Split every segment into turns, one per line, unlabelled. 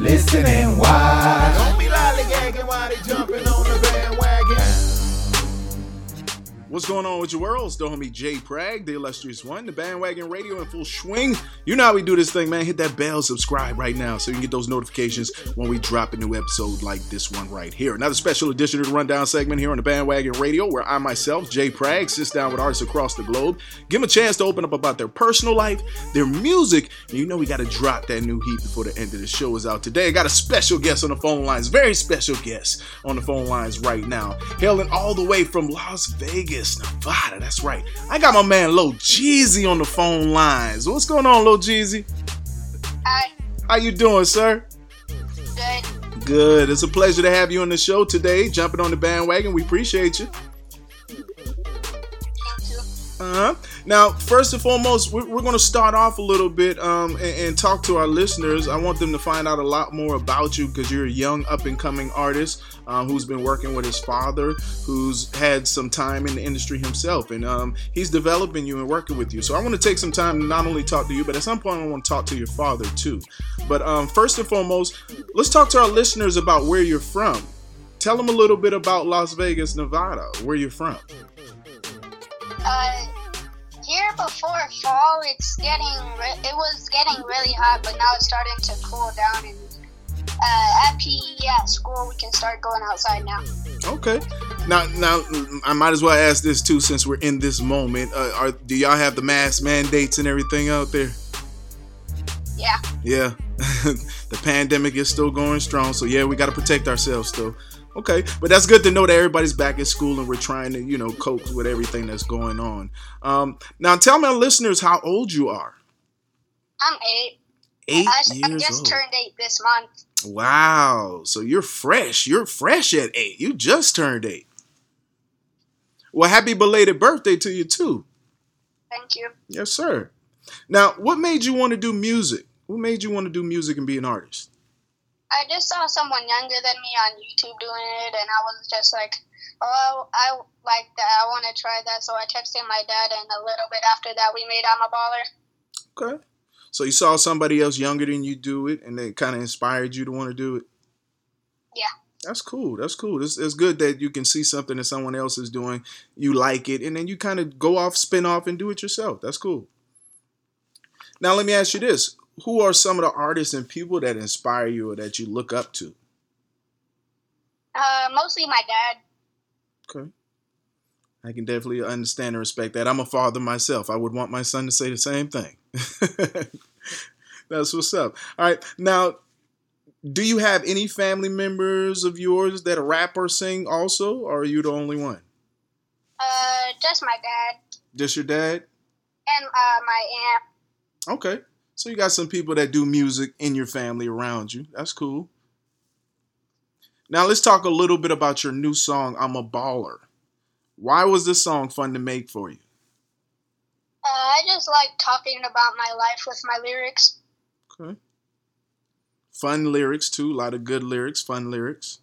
Listen and watch.
Don't be lollygagging while they jumping on
What's going on with your world? It's the homie Jay Prag, the illustrious one, the bandwagon radio in full swing. You know how we do this thing, man. Hit that bell, subscribe right now so you can get those notifications when we drop a new episode like this one right here. Another special edition of the Rundown segment here on the bandwagon radio where I myself, Jay Prag, sits down with artists across the globe, give them a chance to open up about their personal life, their music, and you know we got to drop that new heat before the end of the show is out today. I got a special guest on the phone lines, very special guest on the phone lines right now, hailing all the way from Las Vegas, Nevada. That's right. I got my man Lil Jeezy on the phone lines. What's going on, Lil Jeezy?
Hi,
How you doing, sir?
good.
Good. It's a pleasure to have you on the show today, jumping on the bandwagon. We appreciate you. Uh-huh. Now, first and foremost, we're, we're going to start off a little bit um, and, and talk to our listeners. I want them to find out a lot more about you because you're a young, up and coming artist um, who's been working with his father, who's had some time in the industry himself, and um, he's developing you and working with you. So, I want to take some time to not only talk to you, but at some point, I want to talk to your father too. But um, first and foremost, let's talk to our listeners about where you're from. Tell them a little bit about Las Vegas, Nevada, where you're from.
Uh, here before fall, it's getting re- it was getting really hot, but now it's starting to cool down. And uh, at PE at school, we can start going outside now.
Okay. Now, now I might as well ask this too, since we're in this moment. Uh, are do y'all have the mask mandates and everything out there?
Yeah.
Yeah. the pandemic is still going strong, so yeah, we got to protect ourselves still. Okay, but that's good to know that everybody's back in school and we're trying to, you know, cope with everything that's going on. Um, now, tell my listeners how old you are.
I'm eight.
Eight
I, s- I
years
just
old.
turned eight this month.
Wow. So you're fresh. You're fresh at eight. You just turned eight. Well, happy belated birthday to you too.
Thank you.
Yes, sir. Now, what made you want to do music? What made you want to do music and be an artist?
I just saw someone younger than me on YouTube doing it, and I was just like, oh, I like that. I want to try that. So I texted my dad, and a little bit after that, we made I'm a Baller.
Okay. So you saw somebody else younger than you do it, and it kind of inspired you to want to do it.
Yeah.
That's cool. That's cool. It's, it's good that you can see something that someone else is doing, you like it, and then you kind of go off, spin off, and do it yourself. That's cool. Now, let me ask you this Who are some of the artists and people that inspire you or that you look up to?
Uh, mostly my dad.
Okay. I can definitely understand and respect that. I'm a father myself. I would want my son to say the same thing. That's what's up. All right. Now, do you have any family members of yours that rap or sing also, or are you the only one?
Uh, just my dad
Just your dad?
and uh, my aunt.
Okay. So you got some people that do music in your family around you. That's cool. Now let's talk a little bit about your new song, I'm a Baller. Why was this song fun to make for you?
Uh, I just like talking about my life with my lyrics.
Okay. Fun lyrics too, a lot of good lyrics, fun lyrics,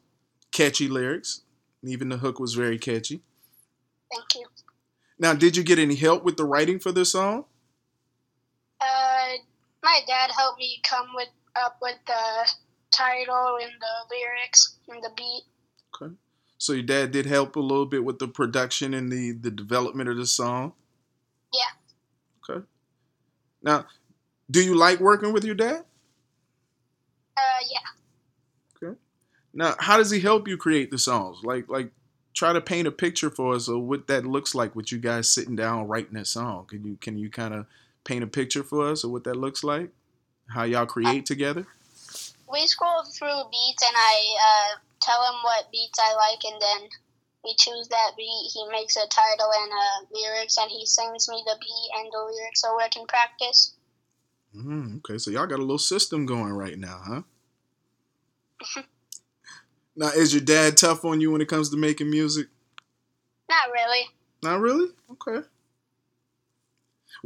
catchy lyrics. Even the hook was very catchy.
Thank you.
Now, did you get any help with the writing for this song?
My dad helped me come with up with the title and the lyrics and the beat.
Okay. So your dad did help a little bit with the production and the the development of the song.
Yeah.
Okay. Now, do you like working with your dad?
Uh, yeah. Okay.
Now, how does he help you create the songs? Like, like, try to paint a picture for us of what that looks like with you guys sitting down writing a song. Can you can you kind of paint a picture for us of what that looks like? How y'all create together?
We scroll through beats and I uh, tell him what beats I like, and then we choose that beat. He makes a title and uh, lyrics, and he sings me the beat and the lyrics so I can practice.
Mm, okay, so y'all got a little system going right now, huh? now, is your dad tough on you when it comes to making music?
Not really.
Not really. Okay.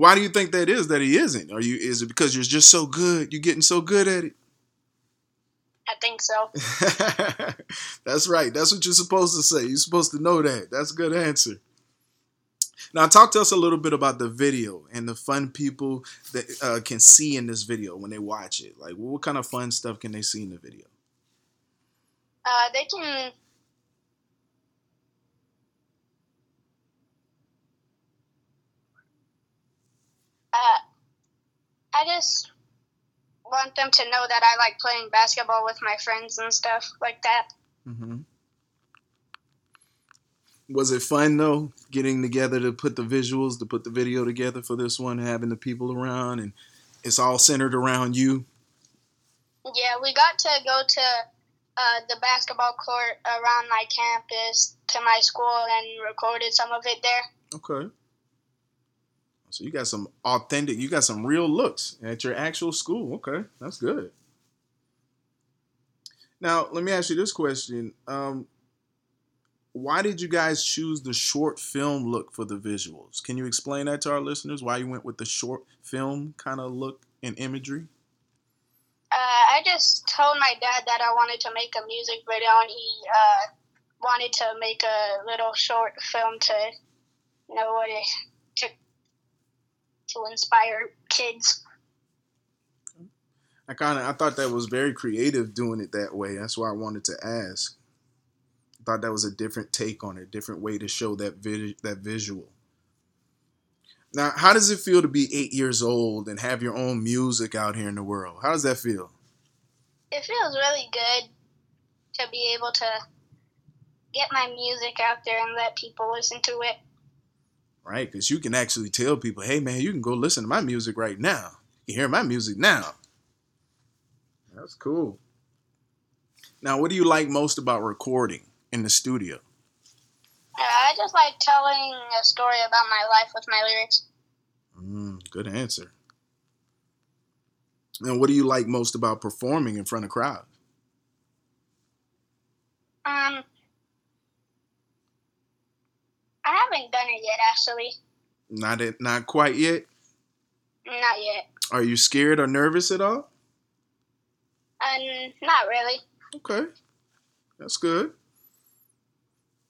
Why do you think that is? That he isn't? Are you? Is it because you're just so good? You're getting so good at it?
I think so.
That's right. That's what you're supposed to say. You're supposed to know that. That's a good answer. Now, talk to us a little bit about the video and the fun people that uh, can see in this video when they watch it. Like, what kind of fun stuff can they see in the video?
Uh, they can. Uh, I just want them to know that I like playing basketball with my friends and stuff like that.
Mm-hmm. Was it fun though, getting together to put the visuals, to put the video together for this one, having the people around, and it's all centered around you?
Yeah, we got to go to uh, the basketball court around my campus to my school and recorded some of it there.
Okay. So you got some authentic, you got some real looks at your actual school. Okay, that's good. Now, let me ask you this question. Um, why did you guys choose the short film look for the visuals? Can you explain that to our listeners? Why you went with the short film kind of look and imagery?
Uh, I just told my dad that I wanted to make a music video, and he uh, wanted to make a little short film to, know, what it, to inspire kids.
I kind of I thought that was very creative doing it that way. That's why I wanted to ask. I thought that was a different take on it, different way to show that vid- that visual. Now, how does it feel to be eight years old and have your own music out here in the world? How does that feel?
It feels really good to be able to get my music out there and let people listen to it.
Right? Because you can actually tell people, hey, man, you can go listen to my music right now. You can hear my music now. That's cool. Now, what do you like most about recording in the studio?
Uh, I just like telling a story about my life with my lyrics.
Mm, good answer. And what do you like most about performing in front of crowds?
Um, I haven't done it yet, actually.
Not it, not quite yet.
Not yet.
Are you scared or nervous at all?
Um, not really.
Okay, that's good.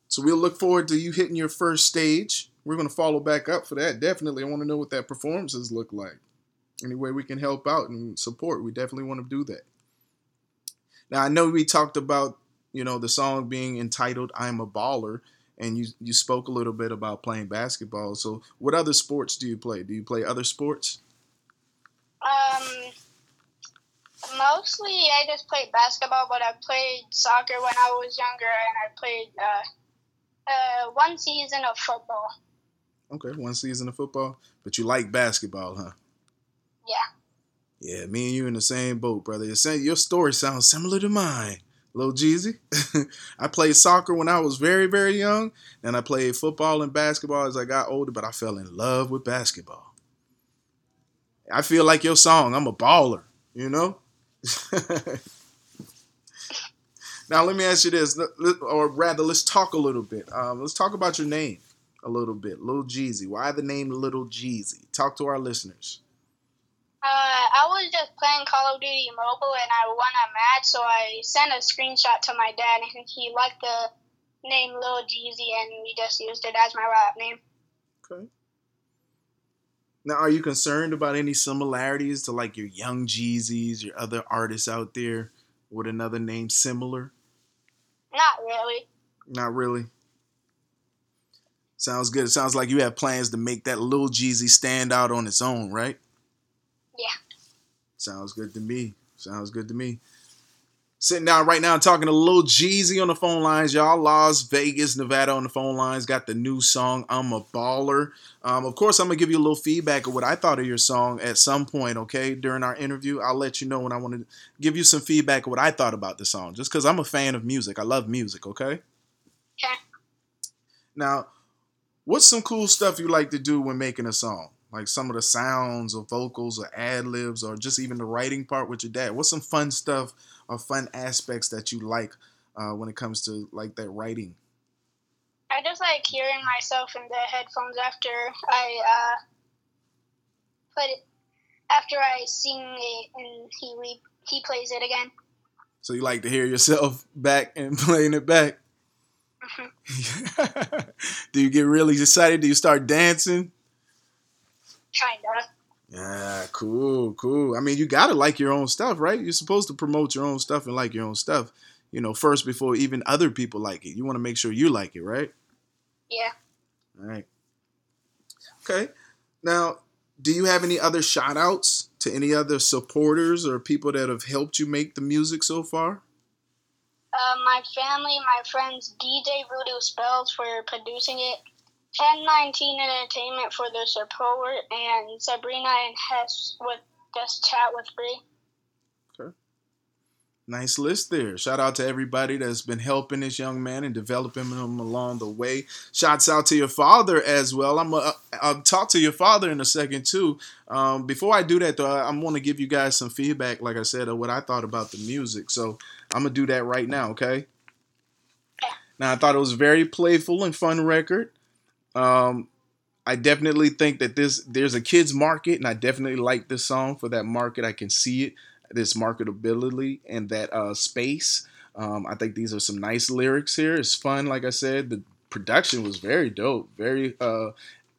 So we'll look forward to you hitting your first stage. We're going to follow back up for that. Definitely, I want to know what that performance performances look like. Any way we can help out and support, we definitely want to do that. Now I know we talked about you know the song being entitled "I'm a Baller," and you you spoke a little bit about playing basketball. So what other sports do you play? Do you play other sports?
Um, mostly I just played basketball, but I played soccer when I was younger, and I played uh, uh, one season of football.
Okay, one season of football, but you like basketball, huh?
Yeah.
Yeah, me and you in the same boat, brother. You're your story sounds similar to mine, Lil Jeezy. I played soccer when I was very, very young, and I played football and basketball as I got older, but I fell in love with basketball. I feel like your song, I'm a baller, you know? now, let me ask you this, or rather, let's talk a little bit. Um, let's talk about your name a little bit, Little Jeezy. Why the name Little Jeezy? Talk to our listeners.
Uh, I was just playing Call of Duty Mobile and I won a match, so I sent a screenshot to my dad and he liked the name Lil Jeezy and we just used it as my rap name.
Okay. Now, are you concerned about any similarities to like your Young Jeezys, your other artists out there with another name similar?
Not really.
Not really. Sounds good. It sounds like you have plans to make that Lil Jeezy stand out on its own, right? Sounds good to me. Sounds good to me. Sitting down right now talking to Lil Jeezy on the phone lines, y'all. Las Vegas, Nevada on the phone lines. Got the new song, I'm a Baller. Um, of course, I'm going to give you a little feedback of what I thought of your song at some point, okay? During our interview, I'll let you know when I want to give you some feedback of what I thought about the song, just because I'm a fan of music. I love music, okay?
Okay.
Now, what's some cool stuff you like to do when making a song? Like some of the sounds or vocals or ad libs or just even the writing part with your dad. What's some fun stuff or fun aspects that you like uh, when it comes to like that writing?
I just like hearing myself in the headphones after I uh, put it after I sing it and he re- he plays it again.
So you like to hear yourself back and playing it back? Do you get really excited? Do you start dancing?
Kinda.
Yeah, cool, cool. I mean, you gotta like your own stuff, right? You're supposed to promote your own stuff and like your own stuff, you know, first before even other people like it. You want to make sure you like it, right?
Yeah.
All right. Okay. Now, do you have any other shout outs to any other supporters or people that have helped you make the music so far?
Uh, my family, my friends, DJ Voodoo Spells for producing it, 1019 Entertainment for the support, and Sabrina and Hess with Just Chat with Bree.
Nice list there. Shout out to everybody that's been helping this young man and developing him along the way. Shouts out to your father as well. I'm gonna I'll talk to your father in a second too. Um, before I do that though, I, I'm to give you guys some feedback, like I said, of what I thought about the music. So I'm gonna do that right now. Okay. Now I thought it was a very playful and fun record. Um, I definitely think that this there's a kids market, and I definitely like this song for that market. I can see it, this marketability and that uh, space. Um, I think these are some nice lyrics here. It's fun, like I said. The production was very dope, very uh,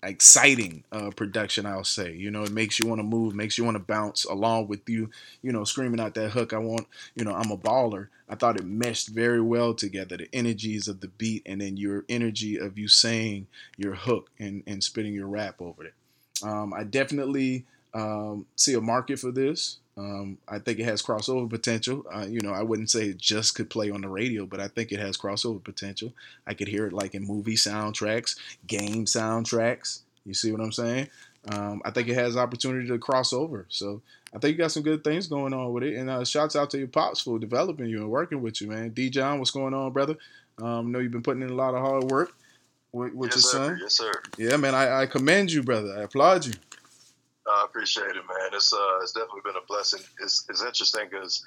exciting uh, production. I'll say, you know, it makes you want to move, makes you want to bounce along with you. You know, screaming out that hook. I want, you know, I'm a baller. I thought it meshed very well together. The energies of the beat and then your energy of you saying your hook and, and spitting your rap over it. Um, I definitely um, see a market for this. Um, I think it has crossover potential. Uh, you know, I wouldn't say it just could play on the radio, but I think it has crossover potential. I could hear it like in movie soundtracks, game soundtracks. You see what I'm saying? Um, I think it has opportunity to cross over. So I think you got some good things going on with it. And uh, shouts out to your pops for developing you and working with you, man. D. John, what's going on, brother? Um, I know you've been putting in a lot of hard work with, with
yes,
your
sir.
son.
Yes, sir.
Yeah, man, I, I commend you, brother. I applaud you.
I appreciate it, man. It's uh, it's definitely been a blessing. It's it's interesting because,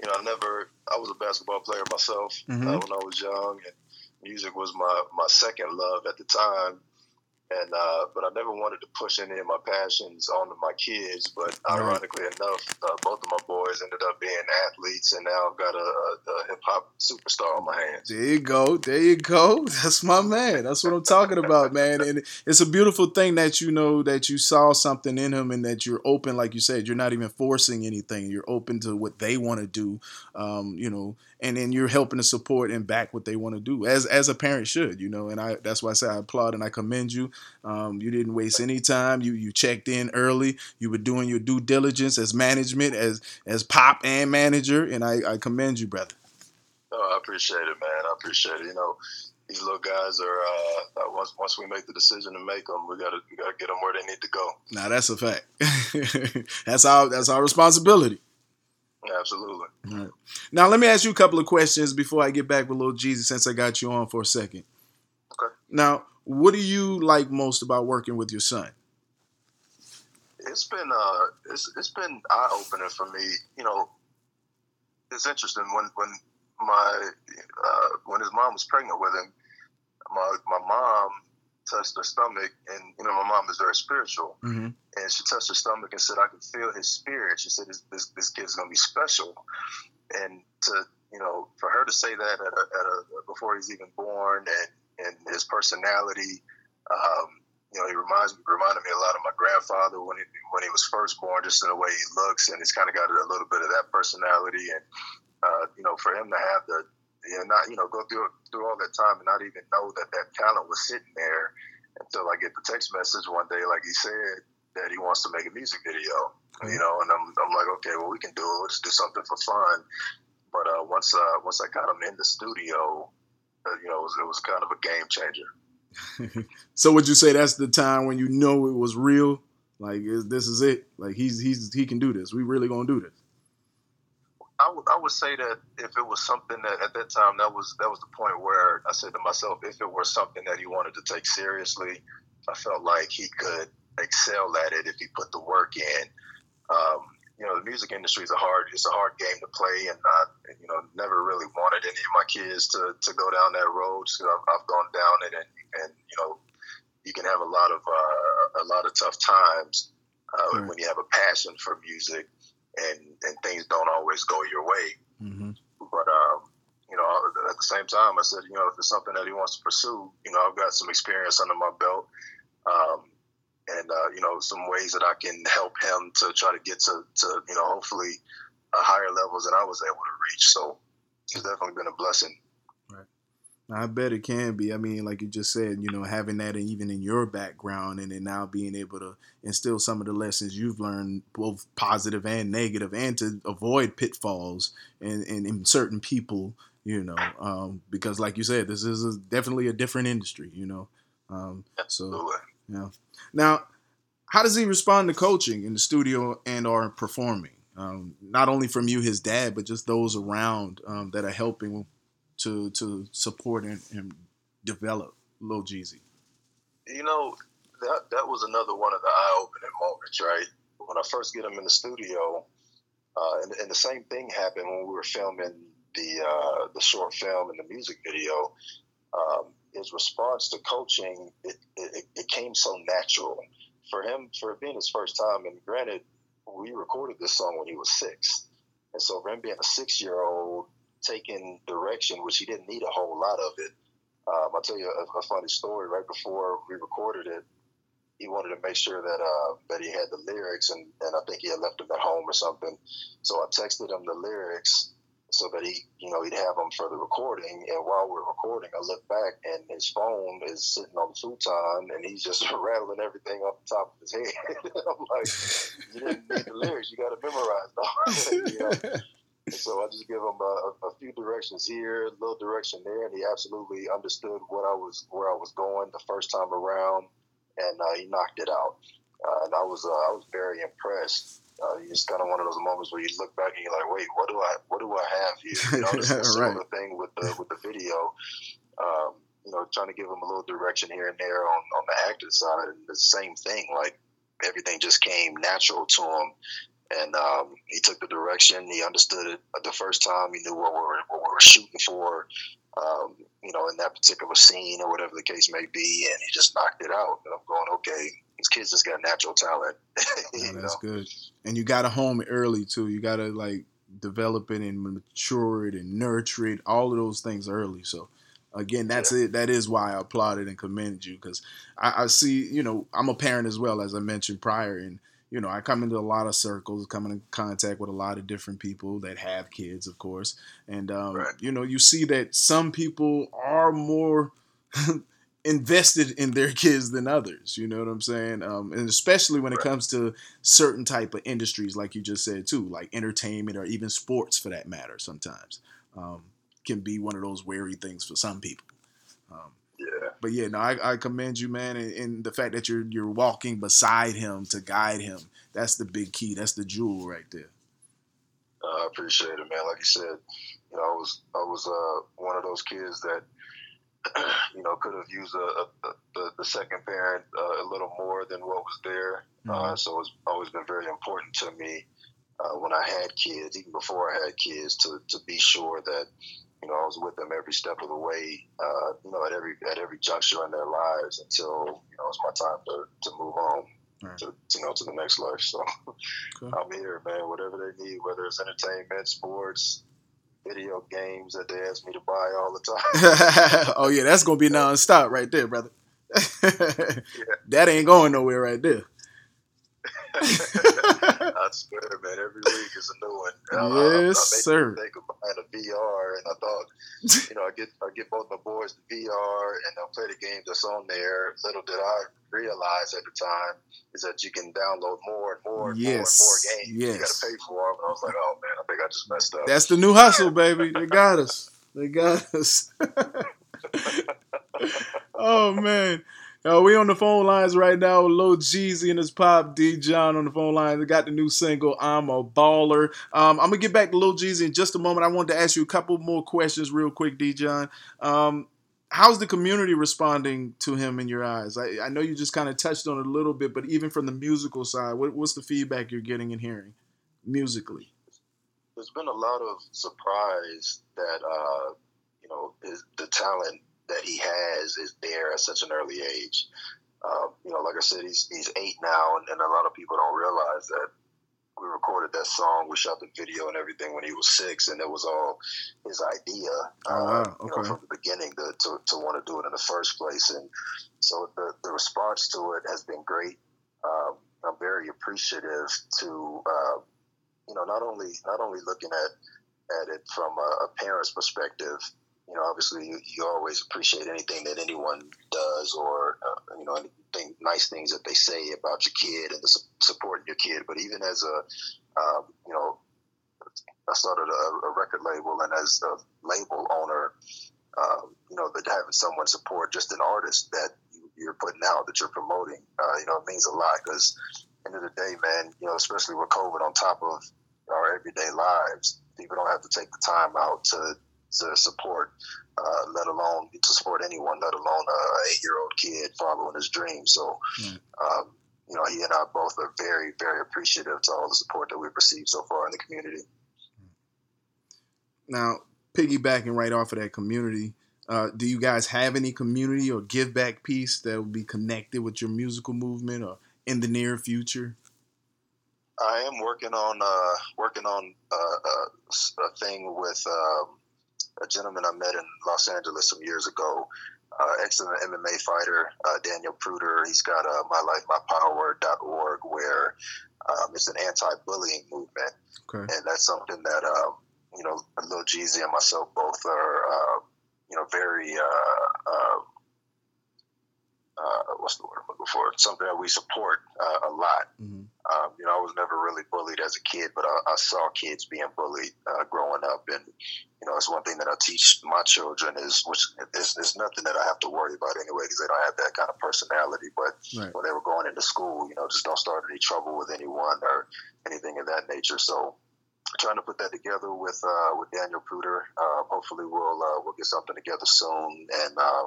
you know, I never I was a basketball player myself
Mhm.
uh, when I was young, and music was my my second love at the time. And uh, but I never wanted to push any of my passions onto my kids. But
Right.
ironically enough, uh, both of my boys ended up being athletes, and now I've got a, a, a hip hop superstar on my hands.
There you go. There you go. That's my man. That's what I'm talking about, man. And it's a beautiful thing that you know that you saw something in him and that you're open, like you said, you're not even forcing anything. You're open to what they want to do, um, you know, and then you're helping to support and back what they want to do, as as a parent should, you know. And I that's why I say I applaud and I commend you. Um, you didn't waste any time. You you checked in early. You were doing your due diligence as management, as as pop and manager, and I, I commend you, brother.
Oh, I appreciate it, man. I appreciate it. You know, these little guys are uh, uh, once once we make the decision to make them, we gotta we gotta get them where they need to go.
Now that's a fact. that's our that's our responsibility.
Absolutely.
Now let me ask you a couple of questions before I get back with Little Jeezy since I got you on for a second.
Okay.
Now, what do you like most about working with your son?
It's been uh, it's it's been eye opening for me. You know, it's interesting when when my uh, when his mom was pregnant with him, my my mom touched her stomach, and you know my mom is very spiritual,
Mm-hmm.
And she touched her stomach and said, "I can feel his spirit." She said, "This this, this kid's gonna be special," and to you know, for her to say that at a, at a before he's even born, and and his personality, um, you know, he reminds me reminded me a lot of my grandfather when he when he was first born, just in the way he looks, and he's kind of got a little bit of that personality, and uh, you know, for him to have the you know, not you know go through through all that time and not even know that that talent was sitting there until I get the text message one day, like he said, that he wants to make a music video. You know, and I'm, I'm like, okay, well, we can do it. Let's do something for fun. But uh, once uh, once I got him in the studio, uh, you know, it was, it was kind of a game changer.
so would you say that's the time when you know it was real? Like this is it. Like he's he's he can do this. We really gonna do this.
I would, I would say that if it was something that at that time that was that was the point where I said to myself, if it were something that he wanted to take seriously, I felt like he could excel at it if he put the work in. Um, you know, the music industry is a hard it's a hard game to play, and I you know never really wanted any of my kids to, to go down that road. So I've, I've gone down it, and and you know, you can have a lot of uh, a lot of tough times uh, right. when you have a passion for music and and things don't always go your way. Mm-hmm. But um, you know, at the same time, I said, you know, if it's something that he wants to pursue, you know, I've got some experience under my belt, um, and uh, you know, some ways that I can help him to try to get to, to you know, hopefully, higher levels than I was able to reach. So it's definitely been a blessing.
I bet it can be. I mean, like you just said, you know, having that even in your background and then now being able to instill some of the lessons you've learned, both positive and negative, and to avoid pitfalls and in, in, certain people, you know, um, because like you said, this is a, definitely a different industry, you know. Um, so, Now, how does he respond to coaching in the studio and or performing? Um, not only from you, his dad, but just those around um, that are helping to to support and, and develop Lil Jeezy?
You know, that that was another one of the eye opening moments, right? When I first get him in the studio, uh, and, and, the same thing happened when we were filming the uh, the short film and the music video. Um, his response to coaching, it, it, it came so natural for him for being his first time. And granted, we recorded this song when he was six, and so him being a six year old taking direction, which he didn't need a whole lot of it. Um, I'll tell you a, a, funny story. Right before we recorded it, he wanted to make sure that uh, that he had the lyrics, and, and I think he had left them at home or something. So I texted him the lyrics so that he, you know, he'd have them for the recording. And while we're recording, I look back and his phone is sitting on the futon, and he's just rattling everything off the top of his head. I'm like, you didn't need the lyrics; you got to memorize them. you know? So I just give him a, a, few directions here, a little direction there, and he absolutely understood what I was where I was going the first time around, and uh, he knocked it out. Uh, and I was uh, I was very impressed. Uh, it's kind of one of those moments where you look back and you're like, wait, what do I what do I have here? You know, it's a similar right. thing with the with the video. Um, you know, trying to give him a little direction here and there on on the acting side, and the same thing. Like everything just came natural to him and um, he took the direction. He understood it the first time. He knew what we were, what we were shooting for, um, you know, in that particular scene or whatever the case may be, and he just knocked it out. And I'm going, okay, these kids just got natural talent.
yeah, that's know? good. And you got to home early too. You got to like develop it and mature it and nurture it. All of those things early. So again that's yeah. it that is why i applauded and commended you because I, I, see you know i'm a parent as well as i mentioned prior and you know, I come into a lot of circles, come in contact with a lot of different people that have kids, of course. And, um, right. you know, you see that some people are more invested in their kids than others. You know what I'm saying? Um, and especially when it comes to certain type of industries, like you just said too, like entertainment or even sports for that matter. Sometimes um, can be one of those wary things for some people. Um,
yeah.
But yeah, no, I, I commend you, man, and, and, the fact that you're you're walking beside him to guide him. That's the big key. That's the jewel right there.
Uh, I appreciate it, man. Like you said, you know, I was I was uh, one of those kids that you know could have used a, a, a the, the, second parent uh, a little more than what was there. Uh, mm-hmm. so it's always been very important to me uh, when I had kids, even before I had kids, to to be sure that you know, I was with them every step of the way, uh, you know, at every at every juncture in their lives until you know it's my time to, to move on. right. to you know to the next life. So okay. I'm here, man. Whatever they need, whether it's entertainment, sports, video games that they ask me to buy all the time.
oh yeah, that's gonna be nonstop right there, brother. yeah. That ain't going nowhere right there.
Swear, man, every week is a new one.
Yes, I, I sir.
Think of buying a VR, and I thought, you know, I get I get both my boys the VR, and they'll play the games that's on there. Little did I realize at the time is that you can download more and more and
yes.
more and more games. Yes. You got to pay for them. And I was like, oh man, I think I just messed up.
That's the new hustle, baby. They got us. They got us. oh man. Yo, we on the phone lines right now with Lil Jeezy and his pop D John on the phone line. They got the new single "I'm a Baller." Um, I'm gonna get back to Lil Jeezy in just a moment. I wanted to ask you a couple more questions real quick, D John. Um, how's the community responding to him in your eyes? I, I know you just kind of touched on it a little bit, but even from the musical side, what, what's the feedback you're getting and hearing musically?
There's been a lot of surprise that uh, you know is the talent that he has is there at such an early age. Um, you know, like I said, he's he's eight now, and, and, a lot of people don't realize that we recorded that song, we shot the video and everything when he was six, and it was all his idea.
Oh, wow. okay.
You know, from the beginning to, to, to want to do it in the first place, and so the the response to it has been great. Um, I'm very appreciative to uh, you know not only not only looking at at it from a, a parent's perspective you know, obviously you, you always appreciate anything that anyone does or, uh, you know, anything, nice things that they say about your kid and the su- supporting your kid. But even as a, um, you know, I started a, a, record label and as a label owner, um, you know, that having someone support just an artist that you, are putting out, that you're promoting, uh, you know, it means a lot because end of the day, man, you know, especially with COVID on top of our everyday lives, people don't have to take the time out to to support, uh, let alone to support anyone, let alone a eight year old kid following his dream. So, mm. um, you know, he and I both are very, very appreciative to all the support that we've received so far in the community.
Now, piggybacking right off of that community, uh, do you guys have any community or give back piece that will be connected with your musical movement or in the near future?
I am working on uh, working on uh, uh a thing with um, a gentleman I met in Los Angeles some years ago, uh, excellent MMA fighter, uh, Daniel Puder. He's got uh, mylifemypower.org where um, it's an anti-bullying movement.
Okay.
And that's something that, uh, you know, Lil Jeezy and myself both are, uh, you know, very uh, what's the word I'm looking for? Something that we support uh, a lot. Mm-hmm. Um, you know, I was never really bullied as a kid, but I, I saw kids being bullied uh, growing up, and you know, it's one thing that I teach my children is which is, is nothing that I have to worry about anyway because they don't have that kind of personality. But right. when they were going into school, you know, just don't start any trouble with anyone or anything of that nature. So trying to put that together with uh, with Daniel Puder. Uh, hopefully, we'll uh, we'll get something together soon, and uh,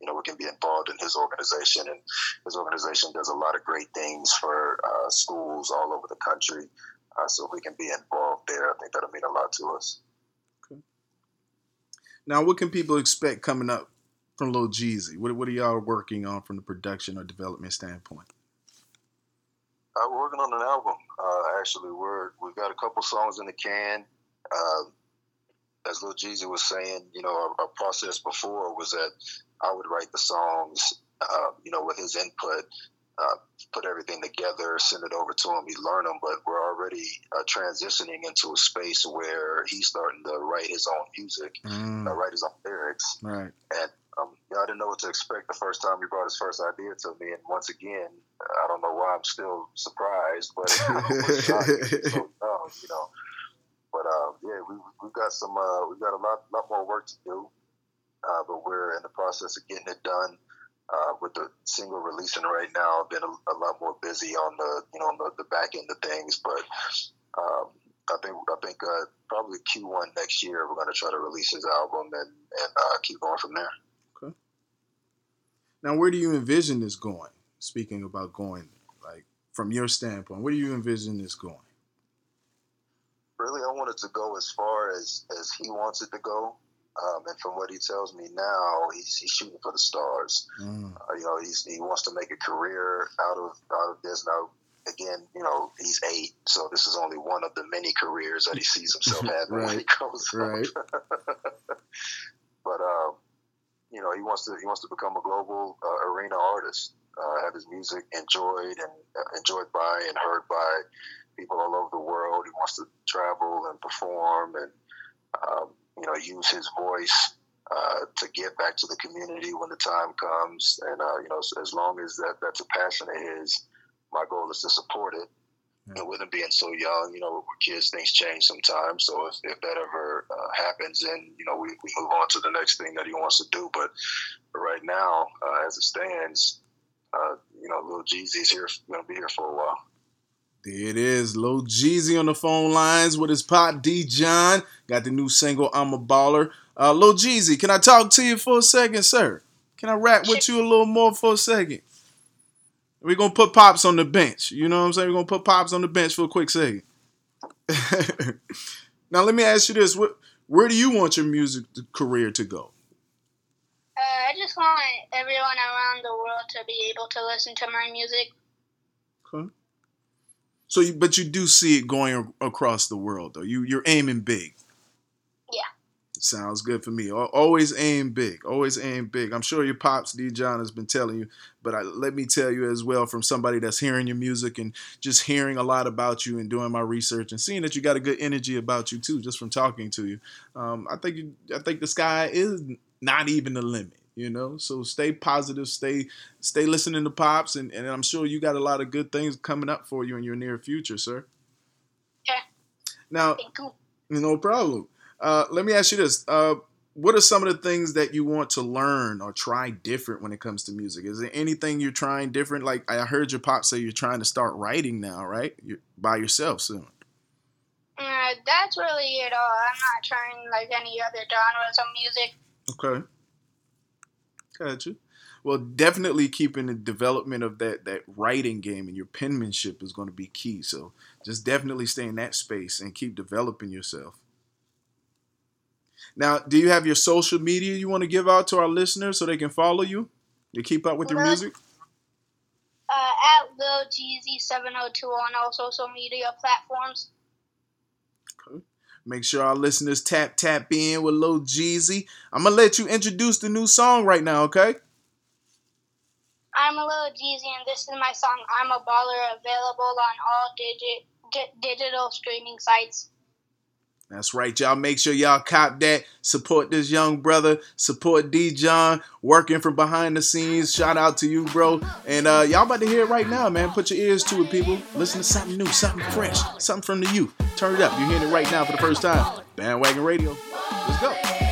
you know, we can be involved in his organization. And his organization does a lot of great things for uh, schools all over the country. Uh, so if we can be involved there, I think that'll mean a lot to us. Okay.
Now, what can people expect coming up from Lil Jeezy? What, what are y'all working on from the production or development standpoint?
Uh, we're working on an album. Uh, actually, we're we've got a couple songs in the can. As Lil Jeezy was saying, you know, our, our, process before was that I would write the songs, uh, you know, with his input, uh, put everything together, send it over to him, he'd learn them. But we're already uh, transitioning into a space where he's starting to write his own music, mm. write his own lyrics.
Right.
And um, you know, I didn't know what to expect the first time he brought his first idea to me. And once again, I don't know why I'm still surprised, but so young, you know. We we've got some uh, we've got a lot lot more work to do, uh, but we're in the process of getting it done. Uh, with the single releasing right now, I've been a, a, lot more busy on the you know on the, the back end of things, but um, I think I think uh, probably Q1 next year we're going to try to release his album and and uh, keep going from there.
Okay. Now, where do you envision this going? Speaking about going, like from your standpoint, where do you envision this going?
Really I wanted to go as far as as he wants it to go. Um, and from what he tells me now, he's, he's shooting for the stars. Mm. Uh, you know, he's, he wants to make a career out of out of this. Now, again, you know, he's eight, so this is only one of the many careers that he sees himself having right. when he grows
right.
up. but um, you know, he wants to he wants to become a global uh, arena artist, uh, have his music enjoyed and uh, enjoyed by and heard by people all over the world. He wants to travel and perform and um, you know use his voice uh, to give back to the community when the time comes. And uh, you know, as long as that that's a passion of his, my goal is to support it. Yeah. And with him being so young, you know, with kids, things change sometimes. So if, if that ever uh, happens, then, you know, we, we move on to the next thing that he wants to do. But, right now, uh, as it stands, uh, you know, Lil Jeezy's here, going to be here for a while.
There it is, Lil Jeezy on the phone lines with his pop D John. Got the new single "I'm a Baller." Uh, Lil Jeezy, can I talk to you for a second, sir? Can I rap with you a little more for a second? We're gonna put Pops on the bench. You know what I'm saying? We're gonna put Pops on the bench for a quick second. now let me ask you this: what, Where do you want your music career to go?
Uh, I just want everyone around the world to be able to listen to my music.
Okay. So, you, but you do see it going across the world, though. You you're aiming big. Yeah. Sounds good for me. Always aim big. Always aim big. I'm sure your pops, D. John, has been telling you, but I, let me tell you as well from somebody that's hearing your music and just hearing a lot about you and doing my research and seeing that you got a good energy about you too, just from talking to you. Um, I think you, I think the sky is not even the limit. You know, so stay positive, stay stay listening to pops, and, and I'm sure you got a lot of good things coming up for you in your near future, sir.
Yeah.
Now, no problem. Uh, let me ask you this: uh, What are some of the things that you want to learn or try different when it comes to music? Is there anything you're trying different? Like I heard your pop say you're trying to start writing now, right? You're by yourself soon.
Uh, that's really it all. I'm not trying like any other genres of music.
Okay. Gotcha. Well, definitely keeping the development of that that writing game and your penmanship is going to be key. So just definitely stay in that space and keep developing yourself. Now, do you have your social media you want to give out to our listeners so they can follow you to keep up with your music?
Uh, at Lil Jeezy 702 on all social media platforms.
Make sure our listeners tap tap in with Lil Jeezy. I'm gonna let you introduce the new song right now, okay?
I'm a Lil Jeezy, and this is my song "I'm a Baller," available on all digit di- digital streaming sites.
That's right, y'all. Make sure y'all cop that. Support this young brother. Support D John working from behind the scenes. Shout out to you, bro. And uh, y'all about to hear it right now, man. Put your ears to it, people. Listen to something new, something fresh, something from the youth. Turn it up. You're hearing it right now for the first time. Bandwagon Radio. Let's go.